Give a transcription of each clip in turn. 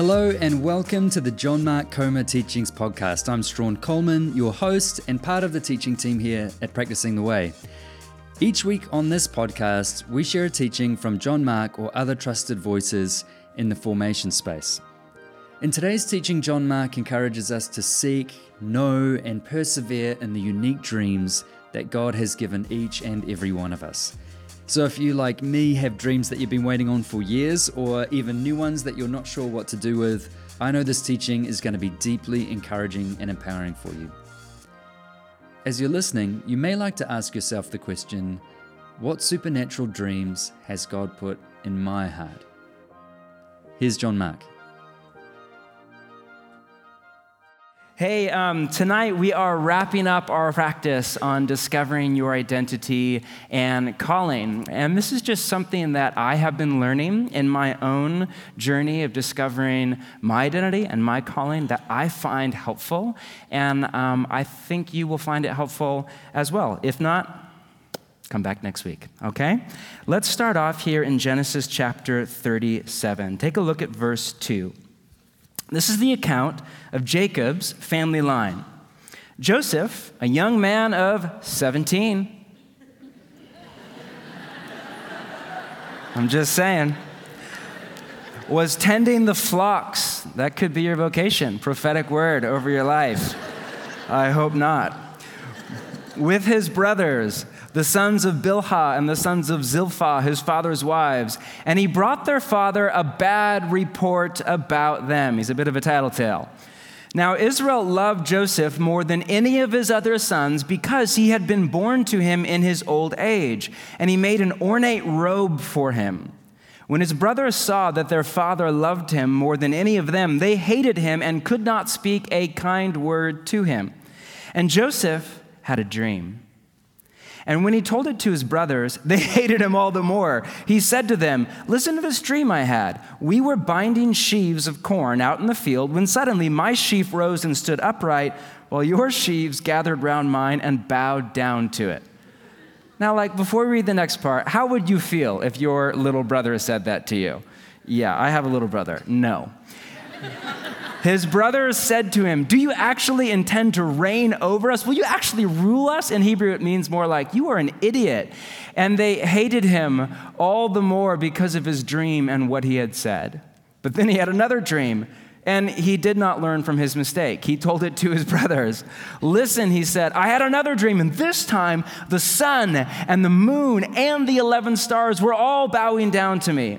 Hello and welcome to the John Mark Comer Teachings Podcast. I'm Strahan Coleman, your host and part of the teaching team here at Practicing the Way. Each week on this podcast, we share a teaching from John Mark or other trusted voices in the formation space. In today's teaching, John Mark encourages us to seek, know, and persevere in the unique dreams that God has given each and every one of us. So, if you, like me, have dreams that you've been waiting on for years, or even new ones that you're not sure what to do with, I know this teaching is going to be deeply encouraging and empowering for you. As you're listening, you may like to ask yourself the question What supernatural dreams has God put in my heart? Here's John Mark. Hey, um, tonight we are wrapping up our practice on discovering your identity and calling. And this is just something that I have been learning in my own journey of discovering my identity and my calling that I find helpful. And um, I think you will find it helpful as well. If not, come back next week, okay? Let's start off here in Genesis chapter 37. Take a look at verse 2. This is the account of Jacob's family line. Joseph, a young man of 17, I'm just saying, was tending the flocks. That could be your vocation, prophetic word over your life. I hope not. With his brothers, the sons of Bilhah and the sons of Zilpah, his father's wives. And he brought their father a bad report about them. He's a bit of a tattletale. Now, Israel loved Joseph more than any of his other sons because he had been born to him in his old age, and he made an ornate robe for him. When his brothers saw that their father loved him more than any of them, they hated him and could not speak a kind word to him. And Joseph had a dream. And when he told it to his brothers, they hated him all the more. He said to them, Listen to this dream I had. We were binding sheaves of corn out in the field when suddenly my sheaf rose and stood upright, while your sheaves gathered round mine and bowed down to it. Now, like, before we read the next part, how would you feel if your little brother said that to you? Yeah, I have a little brother. No. His brothers said to him, Do you actually intend to reign over us? Will you actually rule us? In Hebrew, it means more like, You are an idiot. And they hated him all the more because of his dream and what he had said. But then he had another dream. And he did not learn from his mistake. He told it to his brothers. Listen, he said, I had another dream, and this time the sun and the moon and the 11 stars were all bowing down to me.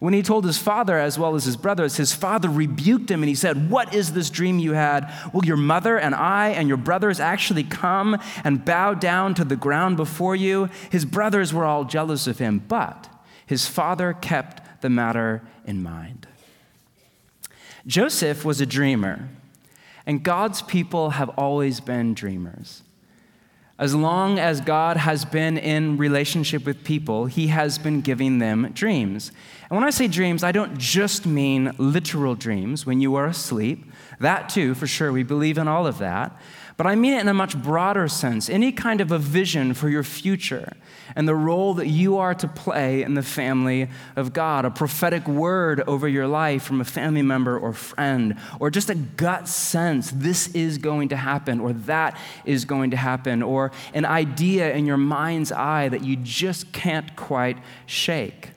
When he told his father as well as his brothers, his father rebuked him and he said, What is this dream you had? Will your mother and I and your brothers actually come and bow down to the ground before you? His brothers were all jealous of him, but his father kept the matter in mind. Joseph was a dreamer, and God's people have always been dreamers. As long as God has been in relationship with people, he has been giving them dreams. And when I say dreams, I don't just mean literal dreams when you are asleep. That too, for sure, we believe in all of that. But I mean it in a much broader sense any kind of a vision for your future and the role that you are to play in the family of God, a prophetic word over your life from a family member or friend, or just a gut sense this is going to happen or that is going to happen, or an idea in your mind's eye that you just can't quite shake.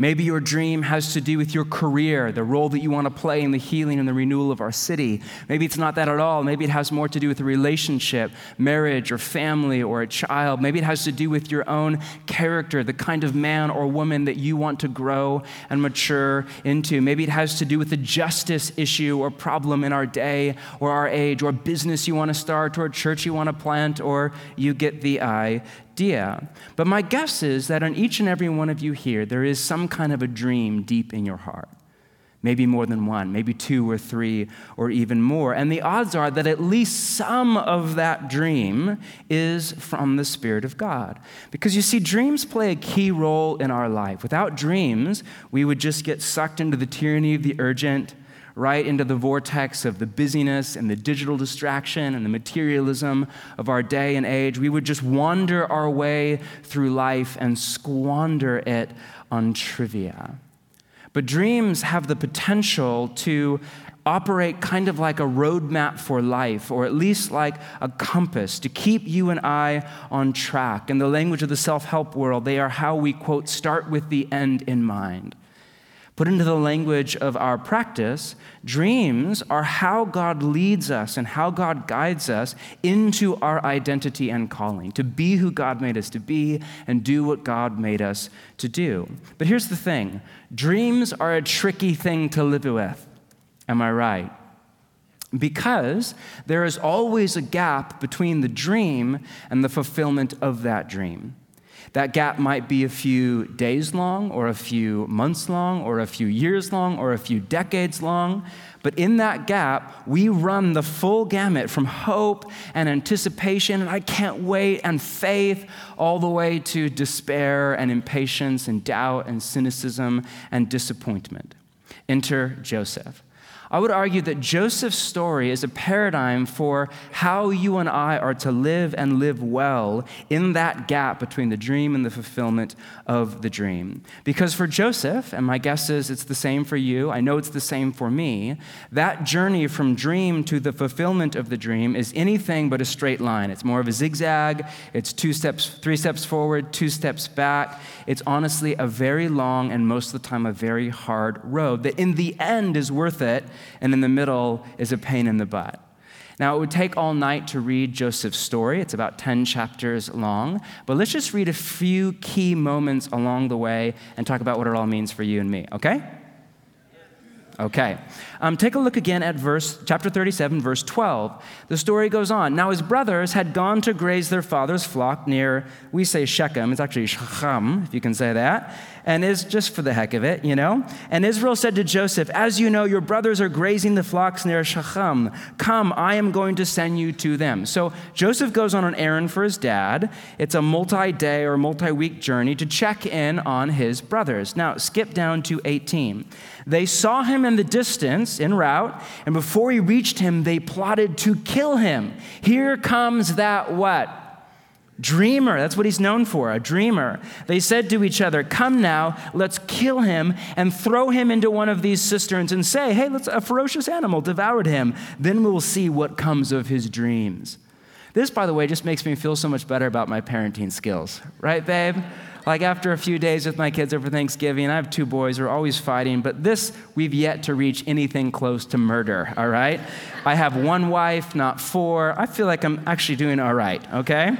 Maybe your dream has to do with your career, the role that you want to play in the healing and the renewal of our city. Maybe it's not that at all. Maybe it has more to do with a relationship, marriage, or family, or a child. Maybe it has to do with your own character, the kind of man or woman that you want to grow and mature into. Maybe it has to do with a justice issue or problem in our day or our age, or business you want to start, or a church you want to plant, or you get the idea idea. But my guess is that on each and every one of you here, there is some kind of a dream deep in your heart. Maybe more than one, maybe two or three, or even more. And the odds are that at least some of that dream is from the Spirit of God. Because you see, dreams play a key role in our life. Without dreams, we would just get sucked into the tyranny of the urgent right into the vortex of the busyness and the digital distraction and the materialism of our day and age. We would just wander our way through life and squander it on trivia. But dreams have the potential to operate kind of like a roadmap for life, or at least like a compass to keep you and I on track. In the language of the self help world, they are how we, quote, start with the end in mind. Put into the language of our practice, dreams are how God leads us and how God guides us into our identity and calling, to be who God made us to be and do what God made us to do. But here's the thing dreams are a tricky thing to live with. Am I right? Because there is always a gap between the dream and the fulfillment of that dream. That gap might be a few days long, or a few months long, or a few years long, or a few decades long. But in that gap, we run the full gamut from hope and anticipation, and I can't wait, and faith, all the way to despair and impatience and doubt and cynicism and disappointment. Enter Joseph. I would argue that Joseph's story is a paradigm for how you and I are to live and live well in that gap between the dream and the fulfillment of the dream. Because for Joseph, and my guess is it's the same for you, I know it's the same for me, that journey from dream to the fulfillment of the dream is anything but a straight line. It's more of a zigzag, it's two steps, three steps forward, two steps back. It's honestly a very long and most of the time a very hard road that in the end is worth it and in the middle is a pain in the butt. Now, it would take all night to read Joseph's story. It's about 10 chapters long. But let's just read a few key moments along the way and talk about what it all means for you and me, okay? Okay. Um, take a look again at verse chapter 37, verse 12. The story goes on. Now his brothers had gone to graze their father's flock near, we say Shechem, it's actually Shechem, if you can say that and is just for the heck of it, you know. And Israel said to Joseph, As you know, your brothers are grazing the flocks near Shechem. Come, I am going to send you to them. So Joseph goes on an errand for his dad. It's a multi day or multi week journey to check in on his brothers. Now, skip down to 18. They saw him in the distance en route, and before he reached him, they plotted to kill him. Here comes that what? Dreamer, that's what he's known for, a dreamer. They said to each other, Come now, let's kill him and throw him into one of these cisterns and say, Hey, let's, a ferocious animal devoured him. Then we'll see what comes of his dreams. This, by the way, just makes me feel so much better about my parenting skills, right, babe? Like after a few days with my kids over Thanksgiving, I have two boys, we're always fighting, but this, we've yet to reach anything close to murder, all right? I have one wife, not four. I feel like I'm actually doing all right, okay?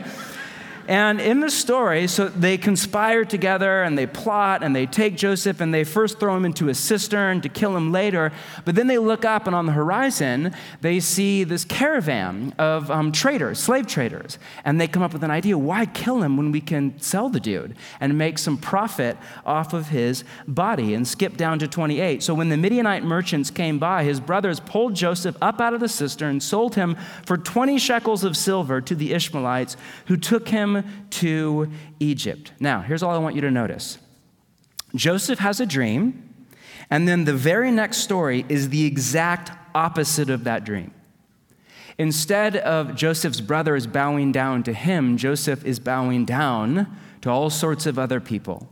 And in the story, so they conspire together and they plot and they take Joseph and they first throw him into a cistern to kill him later. But then they look up and on the horizon, they see this caravan of um, traders, slave traders. And they come up with an idea why kill him when we can sell the dude and make some profit off of his body? And skip down to 28. So when the Midianite merchants came by, his brothers pulled Joseph up out of the cistern, sold him for 20 shekels of silver to the Ishmaelites, who took him to Egypt. Now, here's all I want you to notice Joseph has a dream, and then the very next story is the exact opposite of that dream. Instead of Joseph's brothers bowing down to him, Joseph is bowing down to all sorts of other people.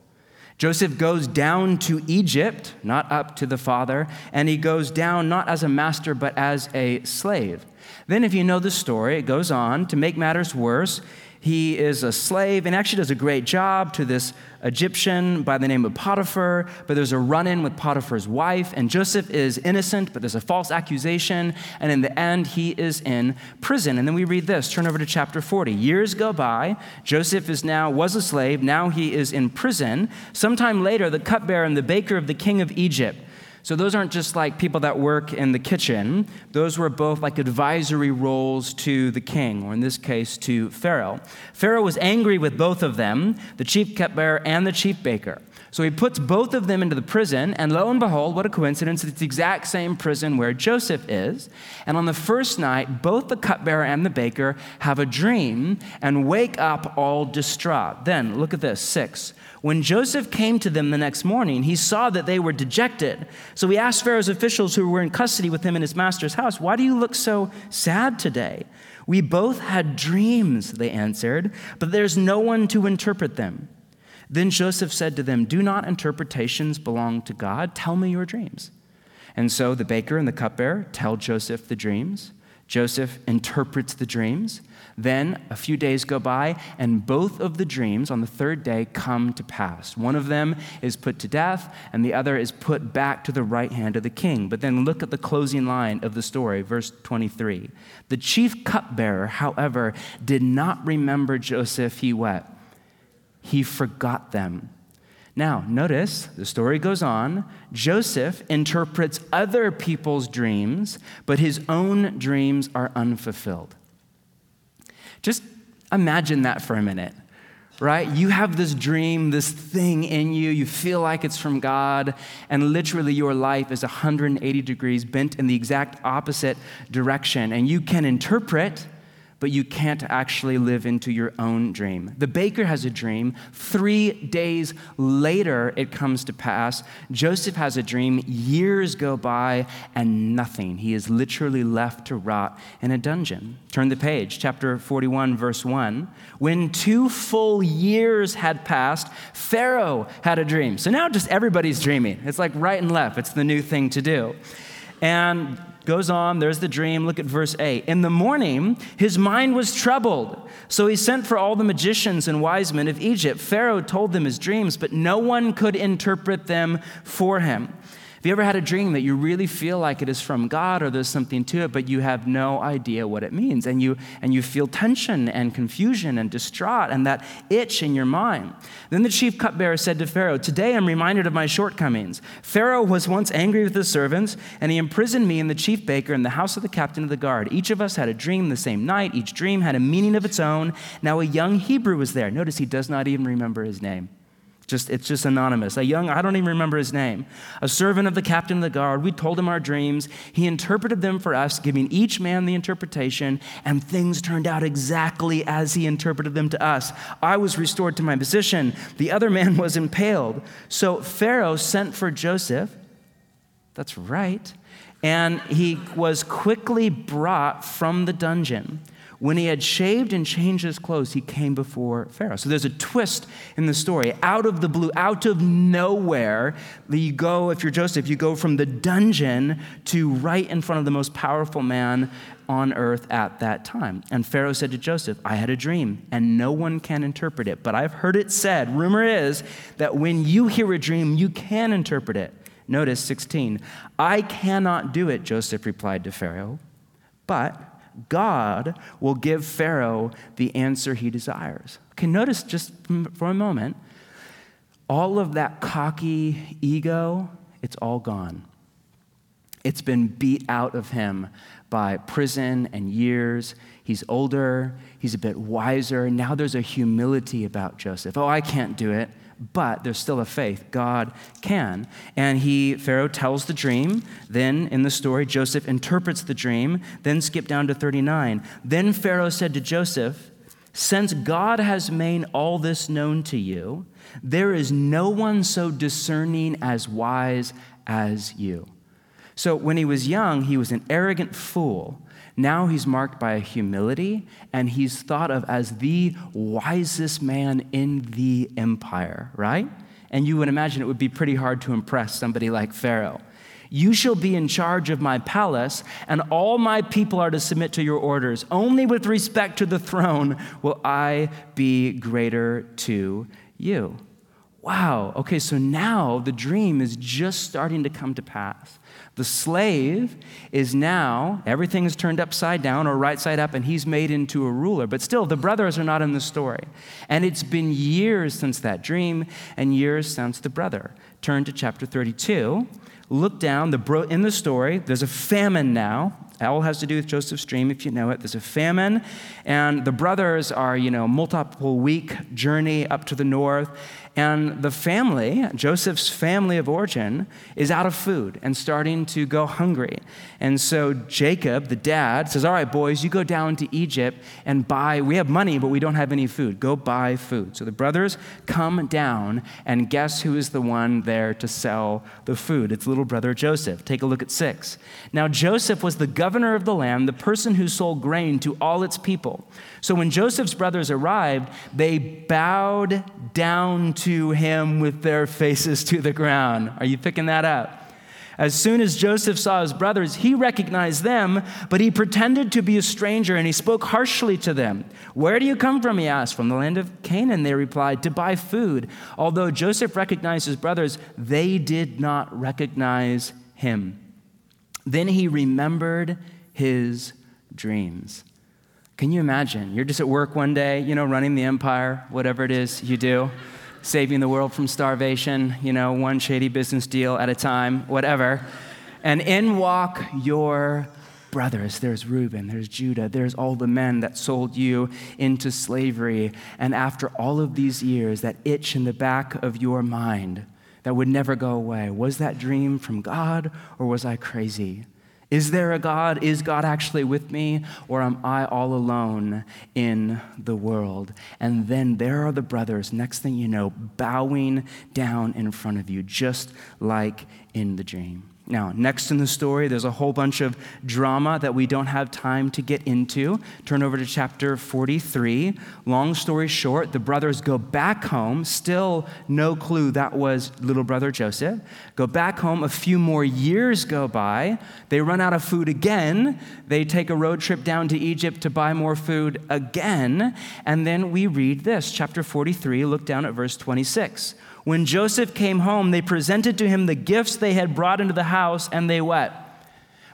Joseph goes down to Egypt, not up to the father, and he goes down not as a master, but as a slave. Then, if you know the story, it goes on to make matters worse. He is a slave and actually does a great job to this Egyptian by the name of Potiphar, but there's a run in with Potiphar's wife, and Joseph is innocent, but there's a false accusation, and in the end, he is in prison. And then we read this turn over to chapter 40. Years go by, Joseph is now, was a slave, now he is in prison. Sometime later, the cupbearer and the baker of the king of Egypt so those aren't just like people that work in the kitchen. Those were both like advisory roles to the king, or in this case, to Pharaoh. Pharaoh was angry with both of them, the chief cupbearer and the chief baker. So he puts both of them into the prison, and lo and behold, what a coincidence, it's the exact same prison where Joseph is. And on the first night, both the cupbearer and the baker have a dream and wake up all distraught. Then, look at this six. When Joseph came to them the next morning, he saw that they were dejected. So he asked Pharaoh's officials who were in custody with him in his master's house, Why do you look so sad today? We both had dreams, they answered, but there's no one to interpret them. Then Joseph said to them, Do not interpretations belong to God? Tell me your dreams. And so the baker and the cupbearer tell Joseph the dreams. Joseph interprets the dreams. Then a few days go by, and both of the dreams on the third day come to pass. One of them is put to death, and the other is put back to the right hand of the king. But then look at the closing line of the story, verse 23. The chief cupbearer, however, did not remember Joseph, he wept. He forgot them. Now, notice the story goes on. Joseph interprets other people's dreams, but his own dreams are unfulfilled. Just imagine that for a minute, right? You have this dream, this thing in you, you feel like it's from God, and literally your life is 180 degrees bent in the exact opposite direction, and you can interpret but you can't actually live into your own dream. The baker has a dream. Three days later, it comes to pass. Joseph has a dream. Years go by and nothing. He is literally left to rot in a dungeon. Turn the page, chapter 41, verse 1. When two full years had passed, Pharaoh had a dream. So now just everybody's dreaming. It's like right and left, it's the new thing to do. And Goes on, there's the dream. Look at verse 8. In the morning, his mind was troubled. So he sent for all the magicians and wise men of Egypt. Pharaoh told them his dreams, but no one could interpret them for him. Have you ever had a dream that you really feel like it is from God or there's something to it, but you have no idea what it means? And you, and you feel tension and confusion and distraught and that itch in your mind. Then the chief cupbearer said to Pharaoh, Today I'm reminded of my shortcomings. Pharaoh was once angry with his servants, and he imprisoned me and the chief baker in the house of the captain of the guard. Each of us had a dream the same night. Each dream had a meaning of its own. Now a young Hebrew was there. Notice he does not even remember his name. Just, it's just anonymous. A young, I don't even remember his name, a servant of the captain of the guard. We told him our dreams. He interpreted them for us, giving each man the interpretation, and things turned out exactly as he interpreted them to us. I was restored to my position. The other man was impaled. So Pharaoh sent for Joseph. That's right. And he was quickly brought from the dungeon. When he had shaved and changed his clothes, he came before Pharaoh. So there's a twist in the story. Out of the blue, out of nowhere, you go, if you're Joseph, you go from the dungeon to right in front of the most powerful man on earth at that time. And Pharaoh said to Joseph, I had a dream, and no one can interpret it. But I've heard it said, rumor is, that when you hear a dream, you can interpret it. Notice 16. I cannot do it, Joseph replied to Pharaoh, but God will give Pharaoh the answer he desires. Okay, notice just for a moment, all of that cocky ego, it's all gone. It's been beat out of him by prison and years. He's older, he's a bit wiser. Now there's a humility about Joseph. Oh, I can't do it but there's still a faith. God can. And he, Pharaoh tells the dream. Then in the story, Joseph interprets the dream. Then skip down to 39. Then Pharaoh said to Joseph, Since God has made all this known to you, there is no one so discerning as wise as you. So when he was young, he was an arrogant fool now he's marked by a humility, and he's thought of as the wisest man in the empire, right? And you would imagine it would be pretty hard to impress somebody like Pharaoh. You shall be in charge of my palace, and all my people are to submit to your orders. Only with respect to the throne will I be greater to you. Wow, okay, so now the dream is just starting to come to pass. The slave is now, everything is turned upside down or right side up, and he's made into a ruler. But still, the brothers are not in the story. And it's been years since that dream and years since the brother. Turn to chapter 32. Look down the bro- in the story. There's a famine now. All has to do with Joseph's dream, if you know it. There's a famine, and the brothers are, you know, multiple week journey up to the north, and the family, Joseph's family of origin, is out of food and starting to go hungry. And so Jacob, the dad, says, All right, boys, you go down to Egypt and buy. We have money, but we don't have any food. Go buy food. So the brothers come down, and guess who is the one there to sell the food? It's little brother Joseph. Take a look at six. Now, Joseph was the governor of the land, the person who sold grain to all its people. So when Joseph's brothers arrived, they bowed down to him with their faces to the ground. Are you picking that up? As soon as Joseph saw his brothers, he recognized them, but he pretended to be a stranger and he spoke harshly to them. Where do you come from? He asked. From the land of Canaan, they replied, to buy food. Although Joseph recognized his brothers, they did not recognize him. Then he remembered his dreams. Can you imagine? You're just at work one day, you know, running the empire, whatever it is you do saving the world from starvation, you know, one shady business deal at a time, whatever. And in walk your brothers. There's Reuben, there's Judah, there's all the men that sold you into slavery. And after all of these years, that itch in the back of your mind that would never go away was that dream from God or was I crazy? Is there a God? Is God actually with me? Or am I all alone in the world? And then there are the brothers, next thing you know, bowing down in front of you, just like in the dream. Now, next in the story, there's a whole bunch of drama that we don't have time to get into. Turn over to chapter 43. Long story short, the brothers go back home, still no clue that was little brother Joseph. Go back home, a few more years go by. They run out of food again. They take a road trip down to Egypt to buy more food again. And then we read this, chapter 43, look down at verse 26. When Joseph came home, they presented to him the gifts they had brought into the house, and they what?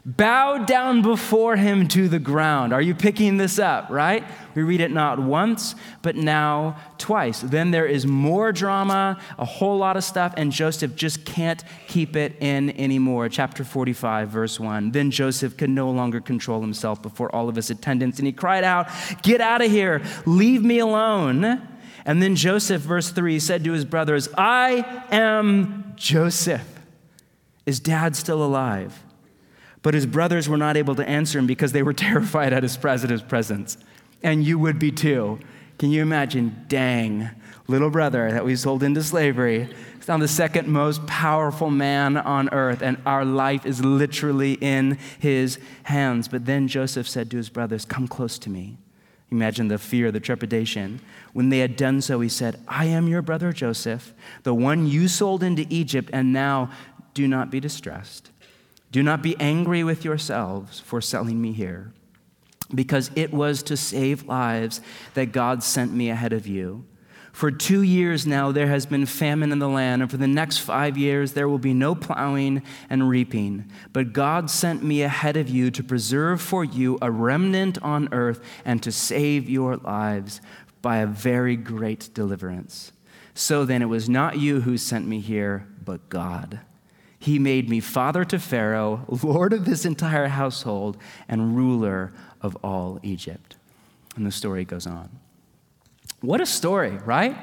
Bowed down before him to the ground. Are you picking this up, right? We read it not once, but now twice. Then there is more drama, a whole lot of stuff, and Joseph just can't keep it in anymore. Chapter 45, verse 1. Then Joseph could no longer control himself before all of his attendants, and he cried out, Get out of here, leave me alone. And then Joseph, verse 3, said to his brothers, I am Joseph. Is dad still alive? But his brothers were not able to answer him because they were terrified at his presence. And you would be too. Can you imagine? Dang, little brother that we sold into slavery is now the second most powerful man on earth, and our life is literally in his hands. But then Joseph said to his brothers, Come close to me. Imagine the fear, the trepidation. When they had done so, he said, I am your brother Joseph, the one you sold into Egypt, and now do not be distressed. Do not be angry with yourselves for selling me here, because it was to save lives that God sent me ahead of you. For two years now, there has been famine in the land, and for the next five years, there will be no plowing and reaping. But God sent me ahead of you to preserve for you a remnant on earth and to save your lives by a very great deliverance. So then, it was not you who sent me here, but God. He made me father to Pharaoh, lord of this entire household, and ruler of all Egypt. And the story goes on. What a story, right?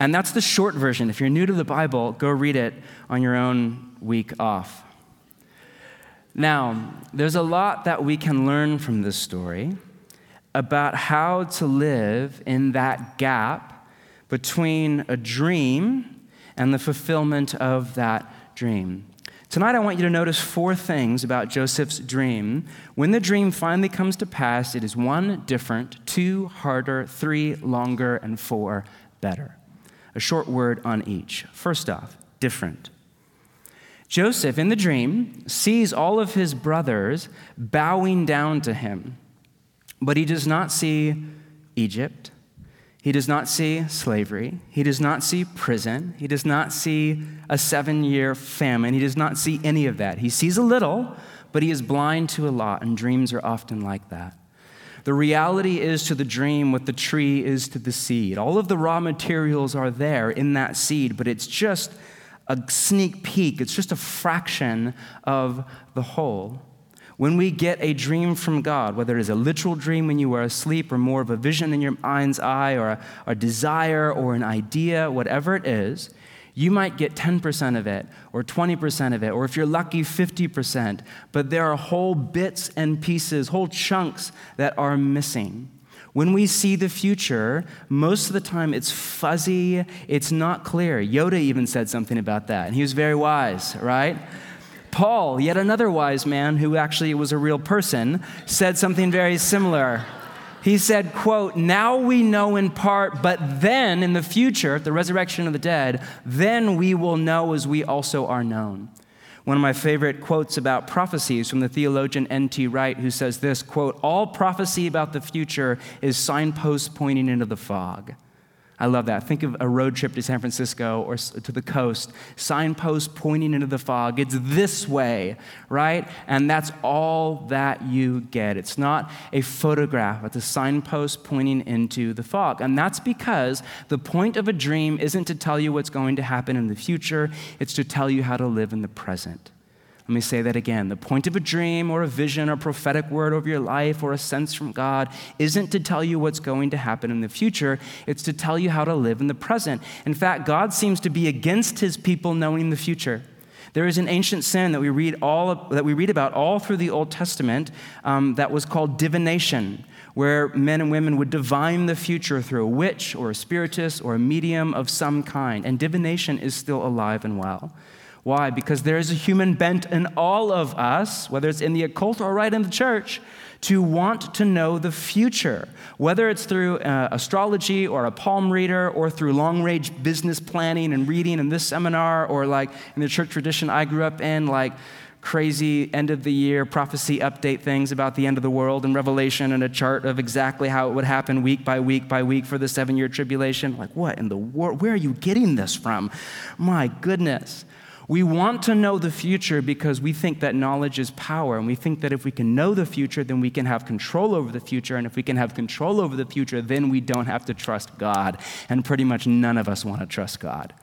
And that's the short version. If you're new to the Bible, go read it on your own week off. Now, there's a lot that we can learn from this story about how to live in that gap between a dream and the fulfillment of that dream. Tonight, I want you to notice four things about Joseph's dream. When the dream finally comes to pass, it is one, different, two, harder, three, longer, and four, better. A short word on each. First off, different. Joseph, in the dream, sees all of his brothers bowing down to him, but he does not see Egypt. He does not see slavery. He does not see prison. He does not see a seven year famine. He does not see any of that. He sees a little, but he is blind to a lot, and dreams are often like that. The reality is to the dream what the tree is to the seed. All of the raw materials are there in that seed, but it's just a sneak peek, it's just a fraction of the whole. When we get a dream from God, whether it is a literal dream when you are asleep, or more of a vision in your mind's eye, or a, a desire, or an idea, whatever it is, you might get 10% of it, or 20% of it, or if you're lucky, 50%. But there are whole bits and pieces, whole chunks that are missing. When we see the future, most of the time it's fuzzy, it's not clear. Yoda even said something about that, and he was very wise, right? Paul, yet another wise man who actually was a real person, said something very similar. He said, quote, now we know in part, but then in the future, the resurrection of the dead, then we will know as we also are known. One of my favorite quotes about prophecies from the theologian N.T. Wright, who says this quote, All prophecy about the future is signposts pointing into the fog. I love that. Think of a road trip to San Francisco or to the coast, signposts pointing into the fog. It's this way, right? And that's all that you get. It's not a photograph, it's a signpost pointing into the fog. And that's because the point of a dream isn't to tell you what's going to happen in the future, it's to tell you how to live in the present. Let me say that again. The point of a dream or a vision or prophetic word over your life or a sense from God isn't to tell you what's going to happen in the future, it's to tell you how to live in the present. In fact, God seems to be against his people knowing the future. There is an ancient sin that we read, all, that we read about all through the Old Testament um, that was called divination, where men and women would divine the future through a witch or a spiritist or a medium of some kind. And divination is still alive and well. Why? Because there is a human bent in all of us, whether it's in the occult or right in the church, to want to know the future, whether it's through uh, astrology or a palm reader or through long range business planning and reading in this seminar or like in the church tradition I grew up in, like crazy end of the year prophecy update things about the end of the world and Revelation and a chart of exactly how it would happen week by week by week for the seven year tribulation. Like, what in the world? Where are you getting this from? My goodness. We want to know the future because we think that knowledge is power, and we think that if we can know the future, then we can have control over the future. And if we can have control over the future, then we don't have to trust God. And pretty much none of us want to trust God,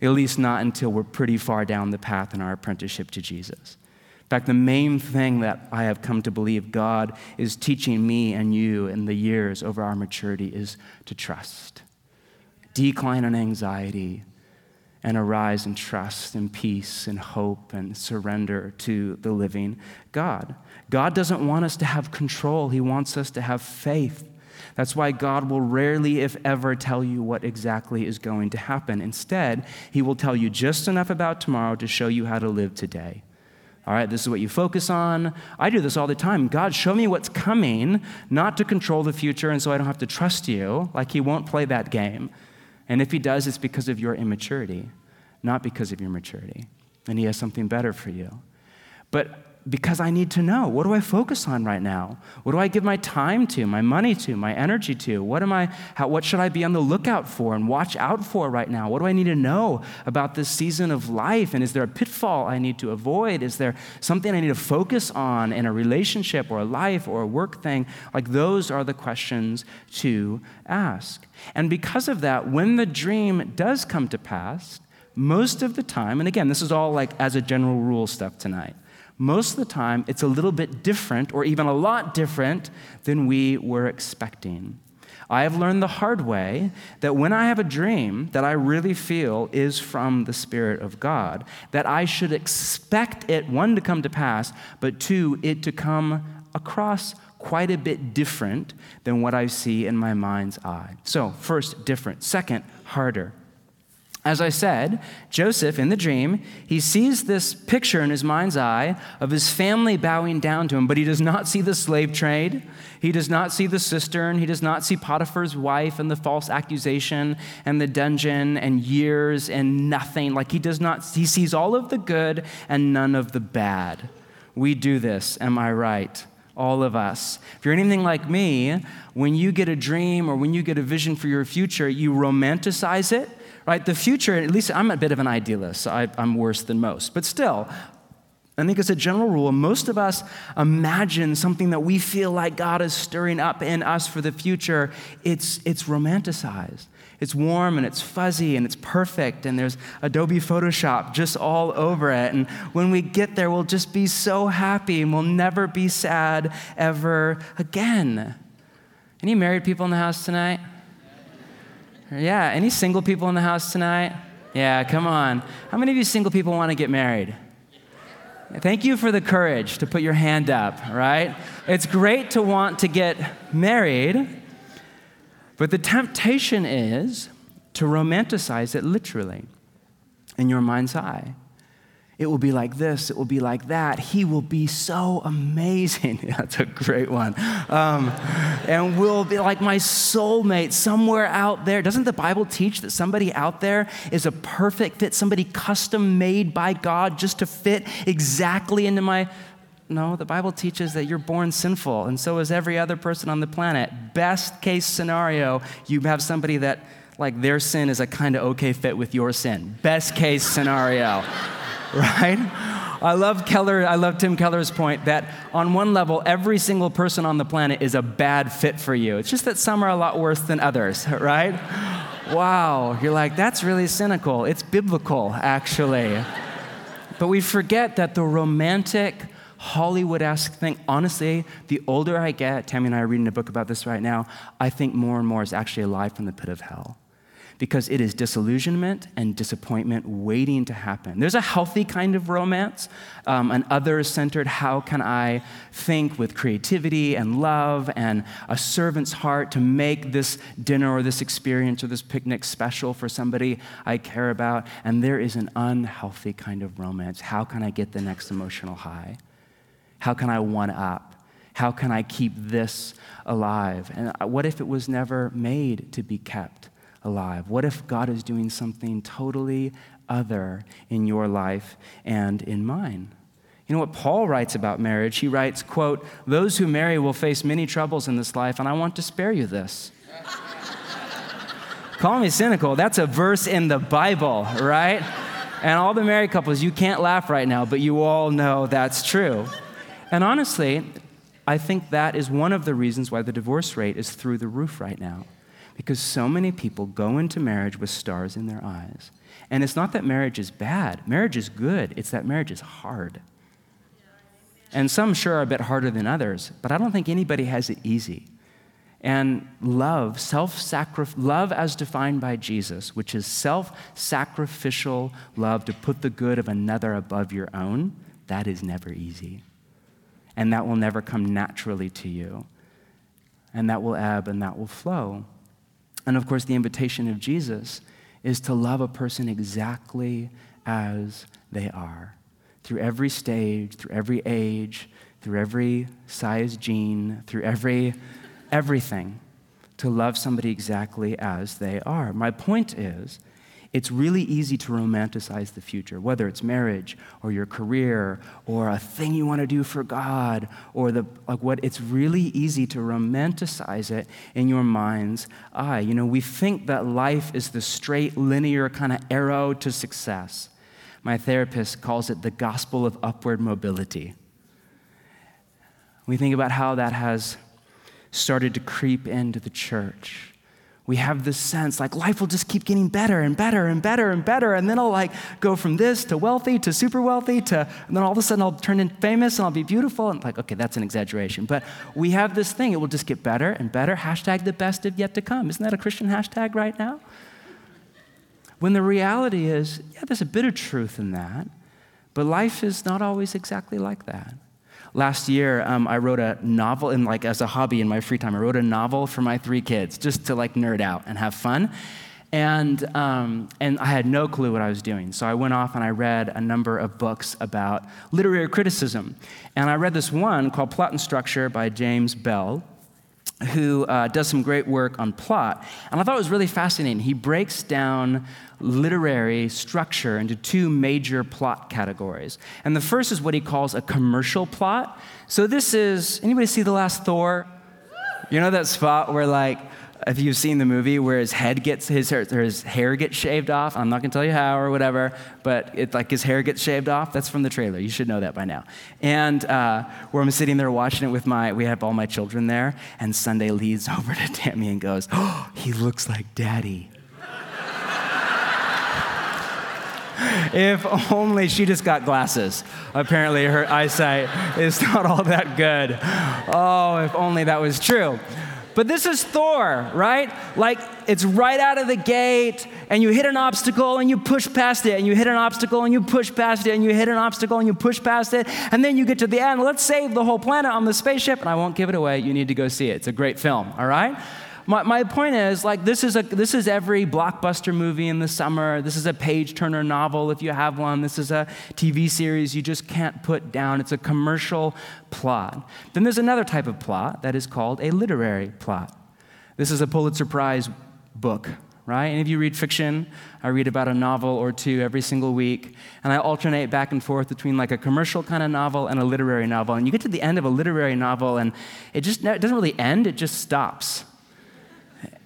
at least not until we're pretty far down the path in our apprenticeship to Jesus. In fact, the main thing that I have come to believe God is teaching me and you in the years over our maturity is to trust. Decline in anxiety, and arise in trust and peace and hope and surrender to the living God. God doesn't want us to have control, He wants us to have faith. That's why God will rarely, if ever, tell you what exactly is going to happen. Instead, He will tell you just enough about tomorrow to show you how to live today. All right, this is what you focus on. I do this all the time. God, show me what's coming, not to control the future, and so I don't have to trust you. Like He won't play that game. And if he does, it's because of your immaturity, not because of your maturity. And he has something better for you. But because I need to know what do I focus on right now? What do I give my time to, my money to, my energy to? What am I how, what should I be on the lookout for and watch out for right now? What do I need to know about this season of life? And is there a pitfall I need to avoid? Is there something I need to focus on in a relationship or a life or a work thing? Like those are the questions to ask. And because of that, when the dream does come to pass, most of the time, and again, this is all like as a general rule stuff tonight most of the time it's a little bit different or even a lot different than we were expecting. I have learned the hard way that when I have a dream that I really feel is from the Spirit of God, that I should expect it, one, to come to pass, but two, it to come across quite a bit different than what I see in my mind's eye. So, first, different. Second, harder. As I said, Joseph, in the dream, he sees this picture in his mind's eye of his family bowing down to him, but he does not see the slave trade. He does not see the cistern. He does not see Potiphar's wife and the false accusation and the dungeon and years and nothing. Like he does not, he sees all of the good and none of the bad. We do this, am I right? all of us. If you're anything like me, when you get a dream or when you get a vision for your future, you romanticize it right? The future, at least I'm a bit of an idealist. So I, I'm worse than most. But still, I think as a general rule, most of us imagine something that we feel like God is stirring up in us for the future. It's, it's romanticized. It's warm and it's fuzzy and it's perfect, and there's Adobe Photoshop just all over it. And when we get there, we'll just be so happy and we'll never be sad ever again. Any married people in the house tonight? Yeah, any single people in the house tonight? Yeah, come on. How many of you single people want to get married? Thank you for the courage to put your hand up, right? It's great to want to get married, but the temptation is to romanticize it literally in your mind's eye. It will be like this, it will be like that. He will be so amazing. That's a great one. Um, and will be like my soulmate somewhere out there. Doesn't the Bible teach that somebody out there is a perfect fit, somebody custom made by God just to fit exactly into my no, the Bible teaches that you're born sinful, and so is every other person on the planet. Best case scenario, you have somebody that, like, their sin is a kind of okay fit with your sin. Best case scenario, right? I love Keller, I love Tim Keller's point that on one level, every single person on the planet is a bad fit for you. It's just that some are a lot worse than others, right? Wow, you're like, that's really cynical. It's biblical, actually. But we forget that the romantic, Hollywood esque thing. Honestly, the older I get, Tammy and I are reading a book about this right now, I think more and more is actually alive from the pit of hell. Because it is disillusionment and disappointment waiting to happen. There's a healthy kind of romance, um, an other centered, how can I think with creativity and love and a servant's heart to make this dinner or this experience or this picnic special for somebody I care about. And there is an unhealthy kind of romance. How can I get the next emotional high? How can I one up? How can I keep this alive? And uh, what if it was never made to be kept alive? What if God is doing something totally other in your life and in mine? You know what Paul writes about marriage? He writes, quote, "Those who marry will face many troubles in this life, and I want to spare you this." Call me cynical. That's a verse in the Bible, right? And all the married couples, you can't laugh right now, but you all know that's true. And honestly, I think that is one of the reasons why the divorce rate is through the roof right now. Because so many people go into marriage with stars in their eyes. And it's not that marriage is bad, marriage is good, it's that marriage is hard. And some sure are a bit harder than others, but I don't think anybody has it easy. And love, self sacrifice, love as defined by Jesus, which is self sacrificial love to put the good of another above your own, that is never easy and that will never come naturally to you. And that will ebb and that will flow. And of course, the invitation of Jesus is to love a person exactly as they are, through every stage, through every age, through every size gene, through every everything, to love somebody exactly as they are. My point is, it's really easy to romanticize the future, whether it's marriage or your career or a thing you want to do for God or the like what it's really easy to romanticize it in your mind's eye. You know, we think that life is the straight linear kind of arrow to success. My therapist calls it the gospel of upward mobility. We think about how that has started to creep into the church we have this sense like life will just keep getting better and better and better and better and then i'll like go from this to wealthy to super wealthy to and then all of a sudden i'll turn in famous and i'll be beautiful and like okay that's an exaggeration but we have this thing it will just get better and better. Hashtag the best of yet to come. Isn't that a christian hashtag right now? When the reality is yeah there's a bit of truth in that but life is not always exactly like that Last year, um, I wrote a novel, and like as a hobby in my free time, I wrote a novel for my three kids just to like nerd out and have fun. And, um, and I had no clue what I was doing. So I went off and I read a number of books about literary criticism. And I read this one called Plot and Structure by James Bell who uh, does some great work on plot. And I thought it was really fascinating. He breaks down literary structure into two major plot categories. And the first is what he calls a commercial plot. So this is anybody see the last Thor? You know that spot where like if you've seen the movie where his head gets his hair, his hair gets shaved off i'm not going to tell you how or whatever but it's like his hair gets shaved off that's from the trailer you should know that by now and uh, where i'm sitting there watching it with my we have all my children there and sunday leads over to tammy and goes oh he looks like daddy if only she just got glasses. Apparently, her eyesight is not all that good. Oh, if only that was true. But this is Thor, right? Like it's right out of the gate, and you hit an obstacle and you push past it, and you hit an obstacle and you push past it, and you hit an obstacle and you push past it, and then you get to the end. Let's save the whole planet on the spaceship, and I won't give it away. You need to go see it. It's a great film, all right? My, my point is like this is a this is every blockbuster movie in the summer. This is a page turner novel if you have one. This is a TV series you just can't put down. It's a commercial plot. Then there's another type of plot that is called a literary plot. This is a Pulitzer Prize book, right? And if you read fiction, I read about a novel or two every single week, and I alternate back and forth between like a commercial kind of novel and a literary novel. And you get to the end of a literary novel, and it just it doesn't really end, it just stops.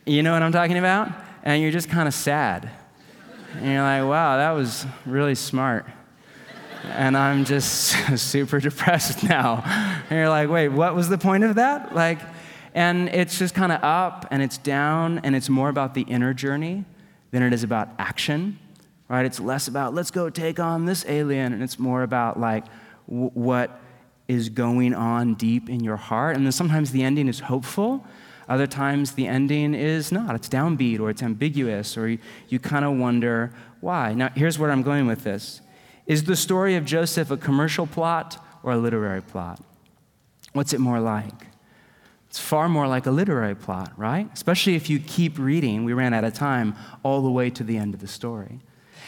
You know what I'm talking about? And you're just kind of sad. And you're like, wow, that was really smart. And I'm just super depressed now. And you're like, wait, what was the point of that? Like, and it's just kind of up and it's down, and it's more about the inner journey than it is about action, right? It's less about, let's go take on this alien, and it's more about like w- what is going on deep in your heart. And then sometimes the ending is hopeful, other times the ending is not. It's downbeat or it's ambiguous, or you, you kind of wonder why. Now, here's where I'm going with this Is the story of Joseph a commercial plot or a literary plot? What's it more like? It's far more like a literary plot, right? Especially if you keep reading, we ran out of time, all the way to the end of the story.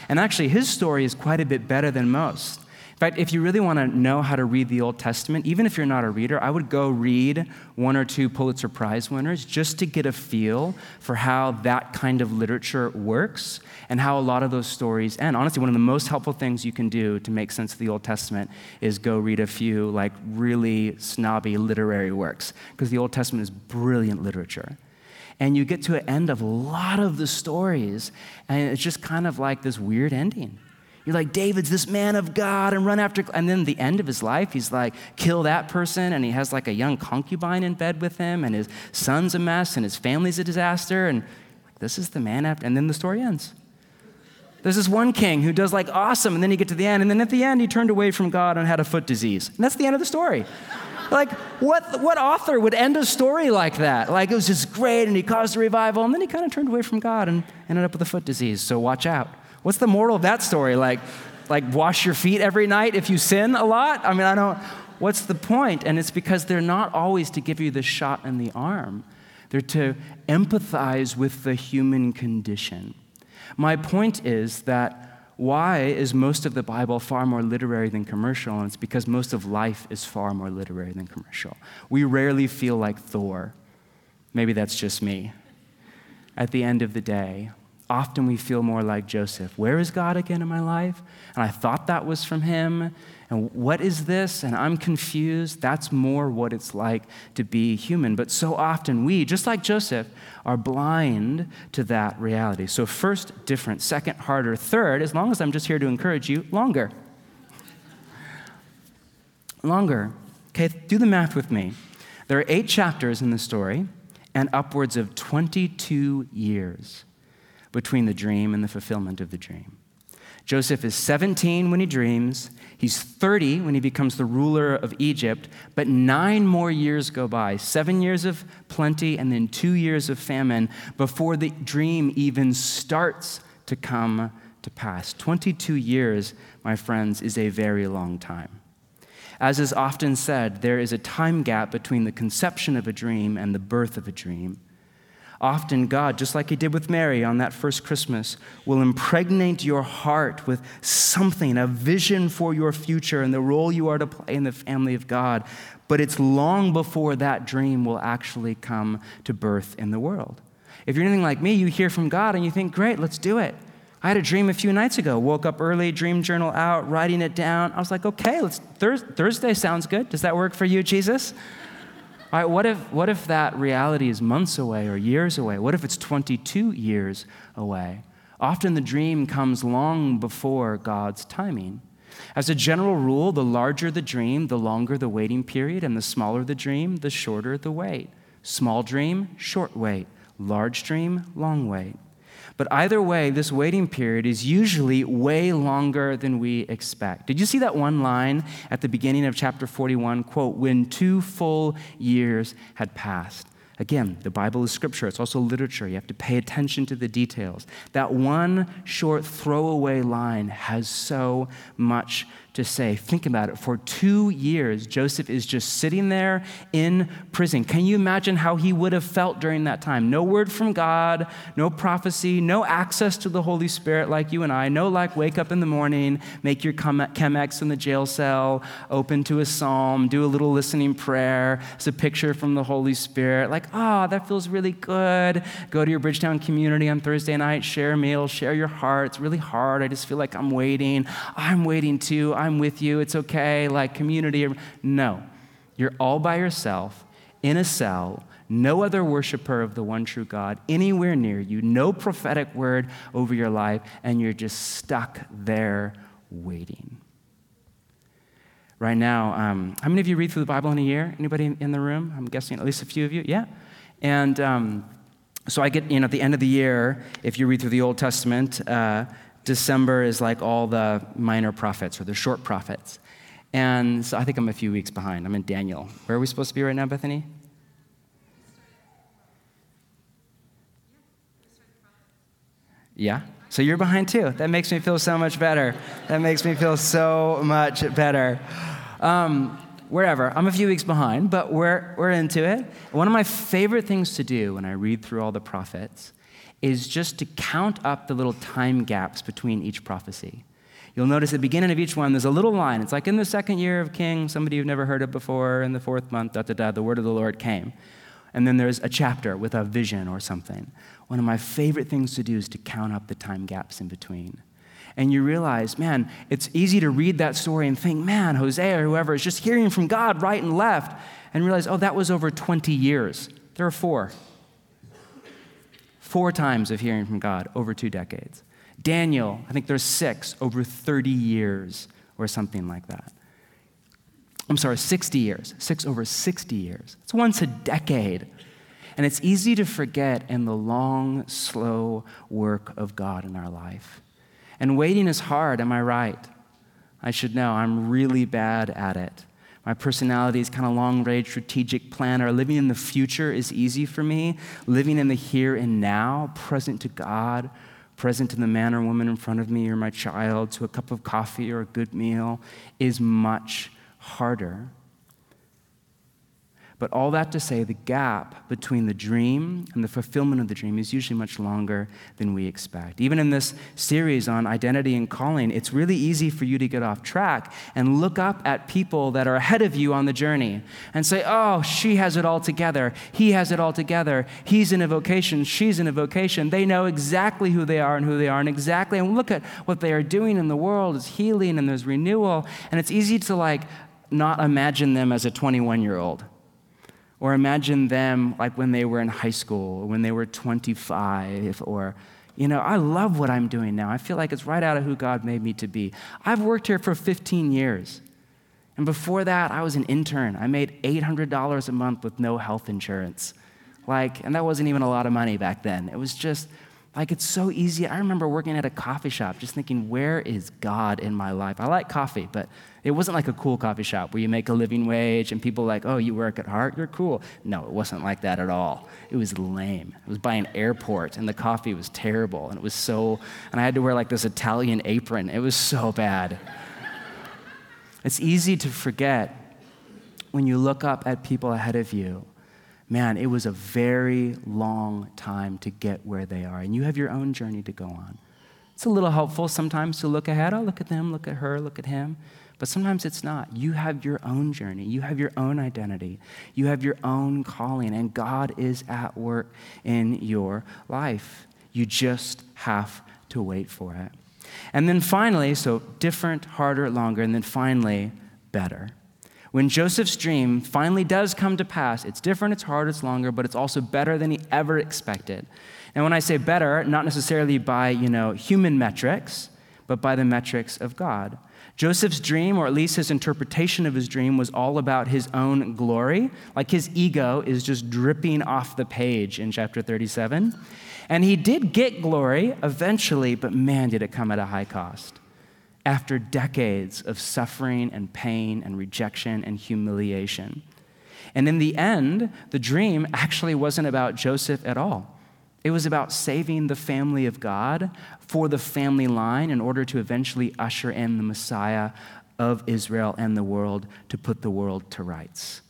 And actually, his story is quite a bit better than most. In fact, if you really want to know how to read the Old Testament, even if you're not a reader, I would go read one or two Pulitzer Prize winners just to get a feel for how that kind of literature works and how a lot of those stories end. Honestly, one of the most helpful things you can do to make sense of the Old Testament is go read a few like really snobby literary works because the Old Testament is brilliant literature and you get to an end of a lot of the stories, and it's just kind of like this weird ending. You're like, David's this man of God and run after. And then the end of his life, he's like, kill that person. And he has like a young concubine in bed with him. And his son's a mess and his family's a disaster. And like, this is the man after. And then the story ends. There's this one king who does like awesome. And then you get to the end. And then at the end, he turned away from God and had a foot disease. And that's the end of the story. like, what, what author would end a story like that? Like, it was just great and he caused a revival. And then he kind of turned away from God and ended up with a foot disease. So watch out. What's the moral of that story? Like, like wash your feet every night if you sin a lot? I mean, I don't. What's the point? And it's because they're not always to give you the shot in the arm. They're to empathize with the human condition. My point is that why is most of the Bible far more literary than commercial? And it's because most of life is far more literary than commercial. We rarely feel like Thor. Maybe that's just me. At the end of the day, often we feel more like Joseph. Where is God again in my life? And I thought that was from him. And what is this? And I'm confused. That's more what it's like to be human. But so often we, just like Joseph, are blind to that reality. So, first, different. Second, harder. Third, as long as I'm just here to encourage you, longer. longer. Okay, do the math with me. There are eight chapters in the story and upwards of 22 years between the dream and the fulfillment of the dream. Joseph is 17 when he dreams. He's 30 when he becomes the ruler of Egypt, but nine more years go by seven years of plenty and then two years of famine before the dream even starts to come to pass. 22 years, my friends, is a very long time. As is often said, there is a time gap between the conception of a dream and the birth of a dream. Often, God, just like He did with Mary on that first Christmas, will impregnate your heart with something, a vision for your future and the role you are to play in the family of God. But it's long before that dream will actually come to birth in the world. If you're anything like me, you hear from God and you think, great, let's do it. I had a dream a few nights ago. Woke up early, dream journal out, writing it down. I was like, okay, let's Thursday sounds good. Does that work for you, Jesus? Right, what if, what if that reality is months away or years away? What if it's 22 years away? Often the dream comes long before God's timing. As a general rule, the larger the dream, the longer the waiting period, and the smaller the dream, the shorter the wait. Small dream, short wait. Large dream, long wait. But either way, this waiting period is usually way longer than we expect. Did you see that one line at the beginning of chapter 41? Quote, when two full years had passed. Again, the Bible is scripture, it's also literature. You have to pay attention to the details. That one short throwaway line has so much to say. Think about it. For two years, Joseph is just sitting there in prison. Can you imagine how he would have felt during that time? No word from God, no prophecy, no access to the Holy Spirit like you and I, no like wake up in the morning, make your Chemex in the jail cell, open to a psalm, do a little listening prayer. It's a picture from the Holy Spirit. Like, ah, oh, that feels really good. Go to your Bridgetown community on Thursday night, share a meal, share your heart. It's really hard. I just feel like I'm waiting. I'm waiting too. I'm with you. It's okay. Like community. No. You're all by yourself in a cell, no other worshiper of the one true God anywhere near you, no prophetic word over your life, and you're just stuck there waiting. Right now, um, how many of you read through the Bible in a year? Anybody in the room? I'm guessing at least a few of you. Yeah. And um, so I get, you know, at the end of the year, if you read through the Old Testament, uh, December is like all the minor prophets or the short prophets. And so I think I'm a few weeks behind. I'm in Daniel. Where are we supposed to be right now, Bethany? Yeah? So you're behind too. That makes me feel so much better. That makes me feel so much better. Um, wherever. I'm a few weeks behind, but we're, we're into it. One of my favorite things to do when I read through all the prophets is just to count up the little time gaps between each prophecy. You'll notice at the beginning of each one, there's a little line. It's like in the second year of King, somebody you've never heard of before, in the fourth month, da da da, the word of the Lord came. And then there's a chapter with a vision or something. One of my favorite things to do is to count up the time gaps in between. And you realize, man, it's easy to read that story and think, man, Hosea or whoever is just hearing from God right and left, and realize, oh, that was over 20 years. There are four. Four times of hearing from God over two decades. Daniel, I think there's six over 30 years or something like that. I'm sorry, 60 years, six over 60 years. It's once a decade. And it's easy to forget in the long, slow work of God in our life. And waiting is hard, am I right? I should know, I'm really bad at it. My personality is kind of long range strategic planner. Living in the future is easy for me. Living in the here and now, present to God, present to the man or woman in front of me or my child, to a cup of coffee or a good meal, is much harder. But all that to say, the gap between the dream and the fulfillment of the dream is usually much longer than we expect. Even in this series on identity and calling, it's really easy for you to get off track and look up at people that are ahead of you on the journey and say, oh, she has it all together. He has it all together. He's in a vocation. She's in a vocation. They know exactly who they are and who they are and exactly. And look at what they are doing in the world is healing and there's renewal. And it's easy to like not imagine them as a 21 year old or imagine them like when they were in high school, or when they were 25, or, you know, I love what I'm doing now. I feel like it's right out of who God made me to be. I've worked here for 15 years. And before that, I was an intern. I made $800 a month with no health insurance. Like, and that wasn't even a lot of money back then. It was just, like it's so easy. I remember working at a coffee shop just thinking, where is God in my life? I like coffee, but it wasn't like a cool coffee shop where you make a living wage and people like, oh, you work at Heart, you're cool. No, it wasn't like that at all. It was lame. It was by an airport and the coffee was terrible and it was so, and I had to wear like this Italian apron. It was so bad. it's easy to forget when you look up at people ahead of you man, it was a very long time to get where they are. And you have your own journey to go on. It's a little helpful sometimes to look ahead. Oh, look at them, look at her, look at him. But sometimes it's not. You have your own journey. You have your own identity. You have your own calling, and God is at work in your life. You just have to wait for it. And then finally, so different, harder, longer, and then finally, better. When Joseph's dream finally does come to pass, it's different, it's hard, it's longer, but it's also better than he ever expected. And when I say better, not necessarily by, you know, human metrics, but by the metrics of God. Joseph's dream, or at least his interpretation of his dream, was all about his own glory. Like his ego is just dripping off the page in chapter 37. And he did get glory eventually, but man, did it come at a high cost after decades of suffering and pain and rejection and humiliation. And in the end, the dream actually wasn't about Joseph at all. It was about saving the family of God for the family line in order to eventually usher in the Messiah of Israel and the world to put the world to rights.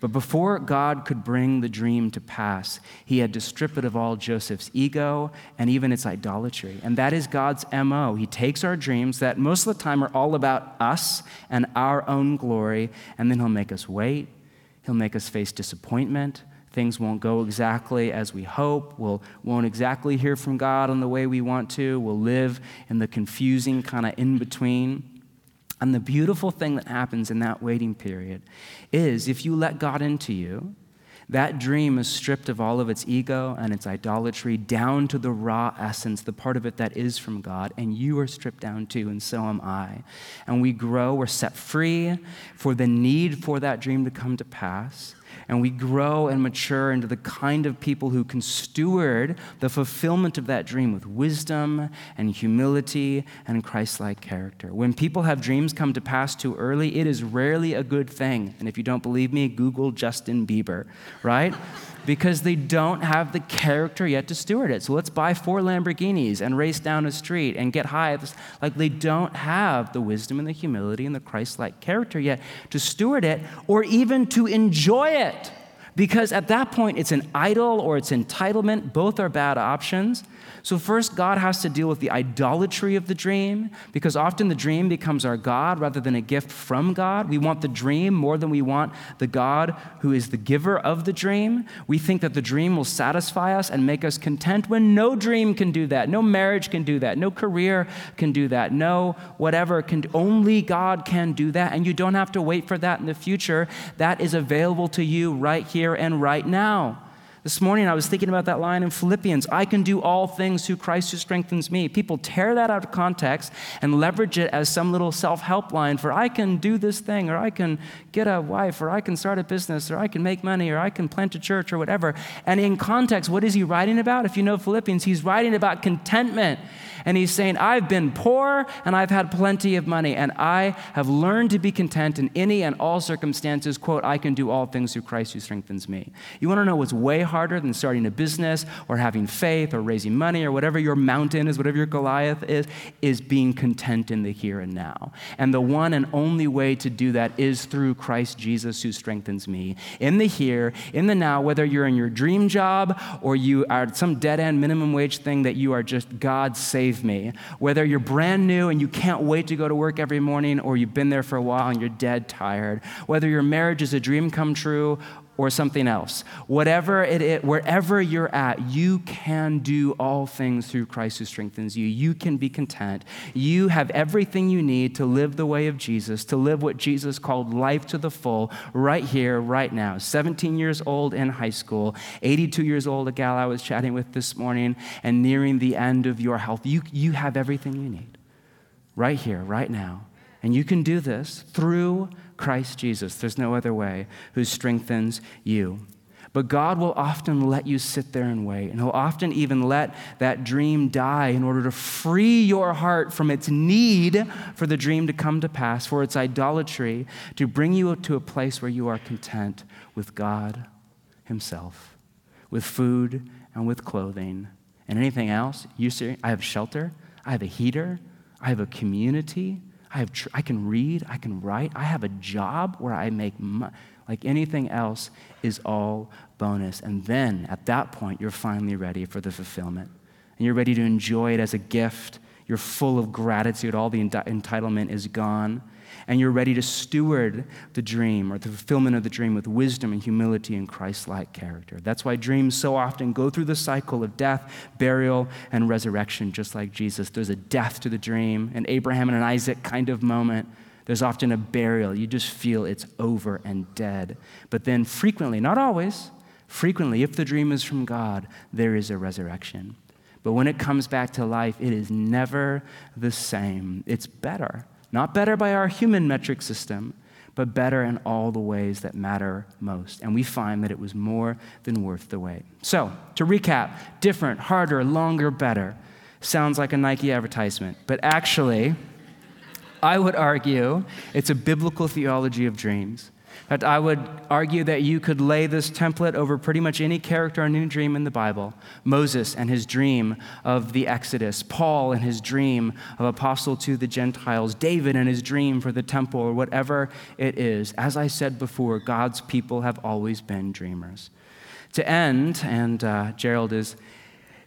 But before God could bring the dream to pass, he had to strip it of all Joseph's ego and even its idolatry. And that is God's MO. He takes our dreams that most of the time are all about us and our own glory, and then he'll make us wait. He'll make us face disappointment. Things won't go exactly as we hope. We'll, won't exactly hear from God in the way we want to. We'll live in the confusing kind of in between. And the beautiful thing that happens in that waiting period is if you let God into you, that dream is stripped of all of its ego and its idolatry down to the raw essence, the part of it that is from God, and you are stripped down too, and so am I. And we grow, we're set free for the need for that dream to come to pass and we grow and mature into the kind of people who can steward the fulfillment of that dream with wisdom and humility and Christ like character. When people have dreams come to pass too early, it is rarely a good thing. And if you don't believe me, Google Justin Bieber, right? Because they don't have the character yet to steward it. So let's buy four Lamborghinis and race down a street and get high. Like they don't have the wisdom and the humility and the Christ like character yet to steward it or even to enjoy it. Because at that point, it's an idol or it's entitlement. Both are bad options. So, first, God has to deal with the idolatry of the dream because often the dream becomes our God rather than a gift from God. We want the dream more than we want the God who is the giver of the dream. We think that the dream will satisfy us and make us content when no dream can do that. No marriage can do that. No career can do that. No whatever can. Only God can do that. And you don't have to wait for that in the future. That is available to you right here and right now. This morning I was thinking about that line in Philippians I can do all things through Christ who strengthens me. People tear that out of context and leverage it as some little self help line for I can do this thing, or I can get a wife, or I can start a business, or I can make money, or I can plant a church, or whatever. And in context, what is he writing about? If you know Philippians, he's writing about contentment. And he's saying, I've been poor and I've had plenty of money, and I have learned to be content in any and all circumstances. Quote, I can do all things through Christ who strengthens me. You want to know what's way harder than starting a business or having faith or raising money or whatever your mountain is, whatever your Goliath is, is being content in the here and now. And the one and only way to do that is through Christ Jesus who strengthens me in the here, in the now, whether you're in your dream job or you are some dead end minimum wage thing that you are just God save me. Whether you're brand new and you can't wait to go to work every morning, or you've been there for a while and you're dead tired. Whether your marriage is a dream come true or something else. Whatever it is, wherever you're at, you can do all things through Christ who strengthens you. You can be content. You have everything you need to live the way of Jesus, to live what Jesus called life to the full, right here, right now. 17 years old in high school, 82 years old, a gal I was chatting with this morning, and nearing the end of your health. You, you have everything you need right here, right now. And you can do this through Christ Jesus. There's no other way, who strengthens you. But God will often let you sit there and wait, and He'll often even let that dream die in order to free your heart from its need for the dream to come to pass, for its idolatry, to bring you to a place where you are content with God Himself, with food and with clothing. And anything else, you say, I have shelter, I have a heater, I have a community, I, have tr- I can read, I can write, I have a job where I make money. Like anything else is all bonus. And then at that point, you're finally ready for the fulfillment. And you're ready to enjoy it as a gift. You're full of gratitude. All the entitlement is gone and you're ready to steward the dream or the fulfillment of the dream with wisdom and humility and Christ like character. That's why dreams so often go through the cycle of death, burial, and resurrection, just like Jesus. There's a death to the dream, an Abraham and an Isaac kind of moment. There's often a burial. You just feel it's over and dead. But then, frequently, not always, frequently, if the dream is from God, there is a resurrection. But when it comes back to life, it is never the same. It's better. Not better by our human metric system, but better in all the ways that matter most. And we find that it was more than worth the wait. So, to recap different, harder, longer, better sounds like a Nike advertisement, but actually, I would argue it's a biblical theology of dreams. In fact, I would argue that you could lay this template over pretty much any character or any dream in the Bible. Moses and his dream of the Exodus, Paul and his dream of apostle to the Gentiles, David and his dream for the temple, or whatever it is. As I said before, God's people have always been dreamers. To end, and uh, Gerald is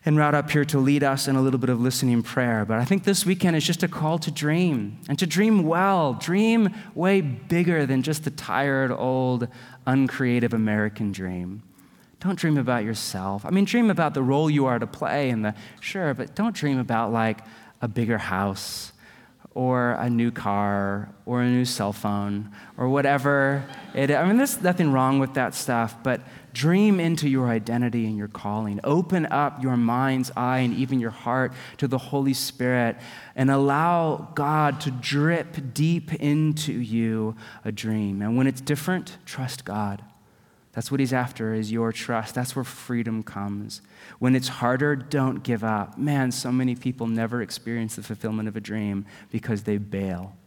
en route up here to lead us in a little bit of listening prayer. But I think this weekend is just a call to dream and to dream well. Dream way bigger than just the tired, old, uncreative American dream. Don't dream about yourself. I mean, dream about the role you are to play and the sure, but don't dream about like a bigger house or a new car or a new cell phone or whatever it I mean, there's nothing wrong with that stuff, but dream into your identity and your calling. Open up your mind's eye and even your heart to the Holy Spirit and allow God to drip deep into you a dream. And when it's different, trust God. That's what he's after is your trust. That's where freedom comes. When it's harder, don't give up. Man, so many people never experience the fulfillment of a dream because they bail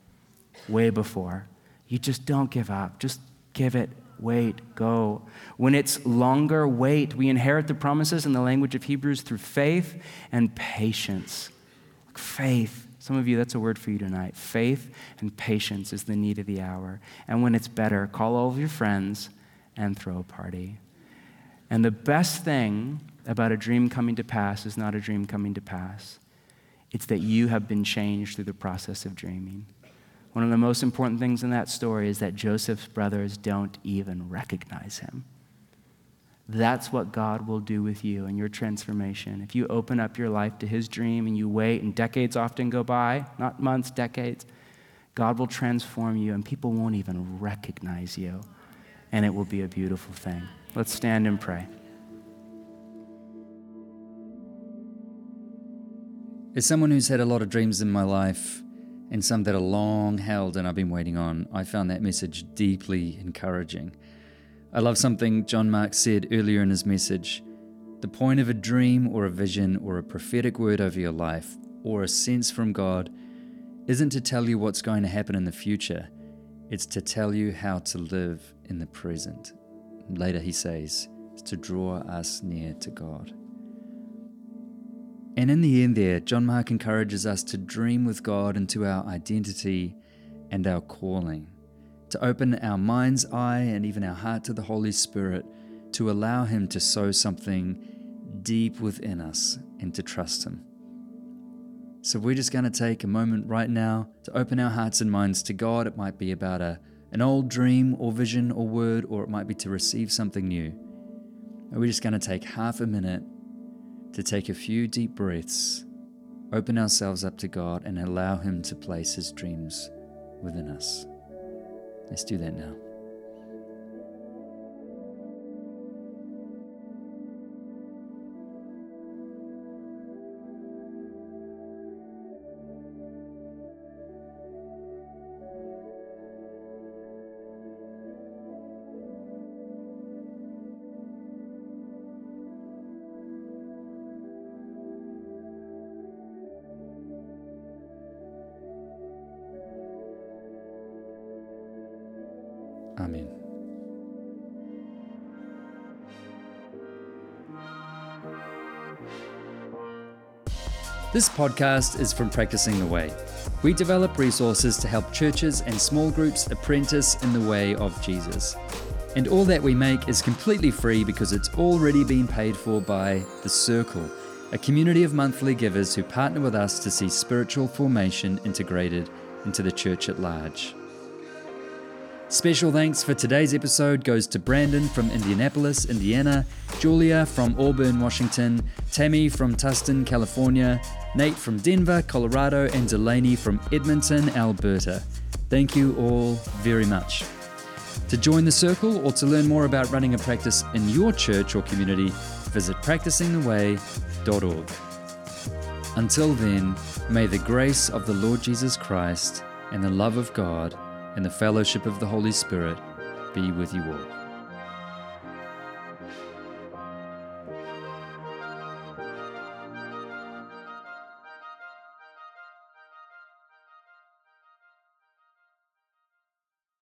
way before. You just don't give up. Just give it, wait, go. When it's longer, wait. We inherit the promises in the language of Hebrews through faith and patience. Faith. Some of you, that's a word for you tonight. Faith and patience is the need of the hour. And when it's better, call all of your friends and throw a party. And the best thing about a dream coming to pass is not a dream coming to pass, it's that you have been changed through the process of dreaming. One of the most important things in that story is that Joseph's brothers don't even recognize him. That's what God will do with you and your transformation. If you open up your life to His dream and you wait, and decades often go by, not months, decades, God will transform you and people won't even recognize you and it will be a beautiful thing. Let's stand and pray. As someone who's had a lot of dreams in my life, and some that are long held and I've been waiting on, I found that message deeply encouraging. I love something John Mark said earlier in his message. The point of a dream or a vision or a prophetic word over your life or a sense from God isn't to tell you what's going to happen in the future, it's to tell you how to live in the present. Later, he says, it's to draw us near to God. And in the end, there, John Mark encourages us to dream with God into our identity and our calling, to open our mind's eye and even our heart to the Holy Spirit, to allow Him to sow something deep within us and to trust Him. So, we're just going to take a moment right now to open our hearts and minds to God. It might be about a an old dream or vision or word, or it might be to receive something new. And we're just going to take half a minute to take a few deep breaths, open ourselves up to God, and allow Him to place His dreams within us. Let's do that now. This podcast is from Practicing the Way. We develop resources to help churches and small groups apprentice in the way of Jesus. And all that we make is completely free because it's already been paid for by The Circle, a community of monthly givers who partner with us to see spiritual formation integrated into the church at large. Special thanks for today's episode goes to Brandon from Indianapolis, Indiana, Julia from Auburn, Washington, Tami from Tustin, California, Nate from Denver, Colorado, and Delaney from Edmonton, Alberta. Thank you all very much. To join the circle or to learn more about running a practice in your church or community, visit practicingtheway.org. Until then, may the grace of the Lord Jesus Christ and the love of God and the fellowship of the Holy Spirit be with you all.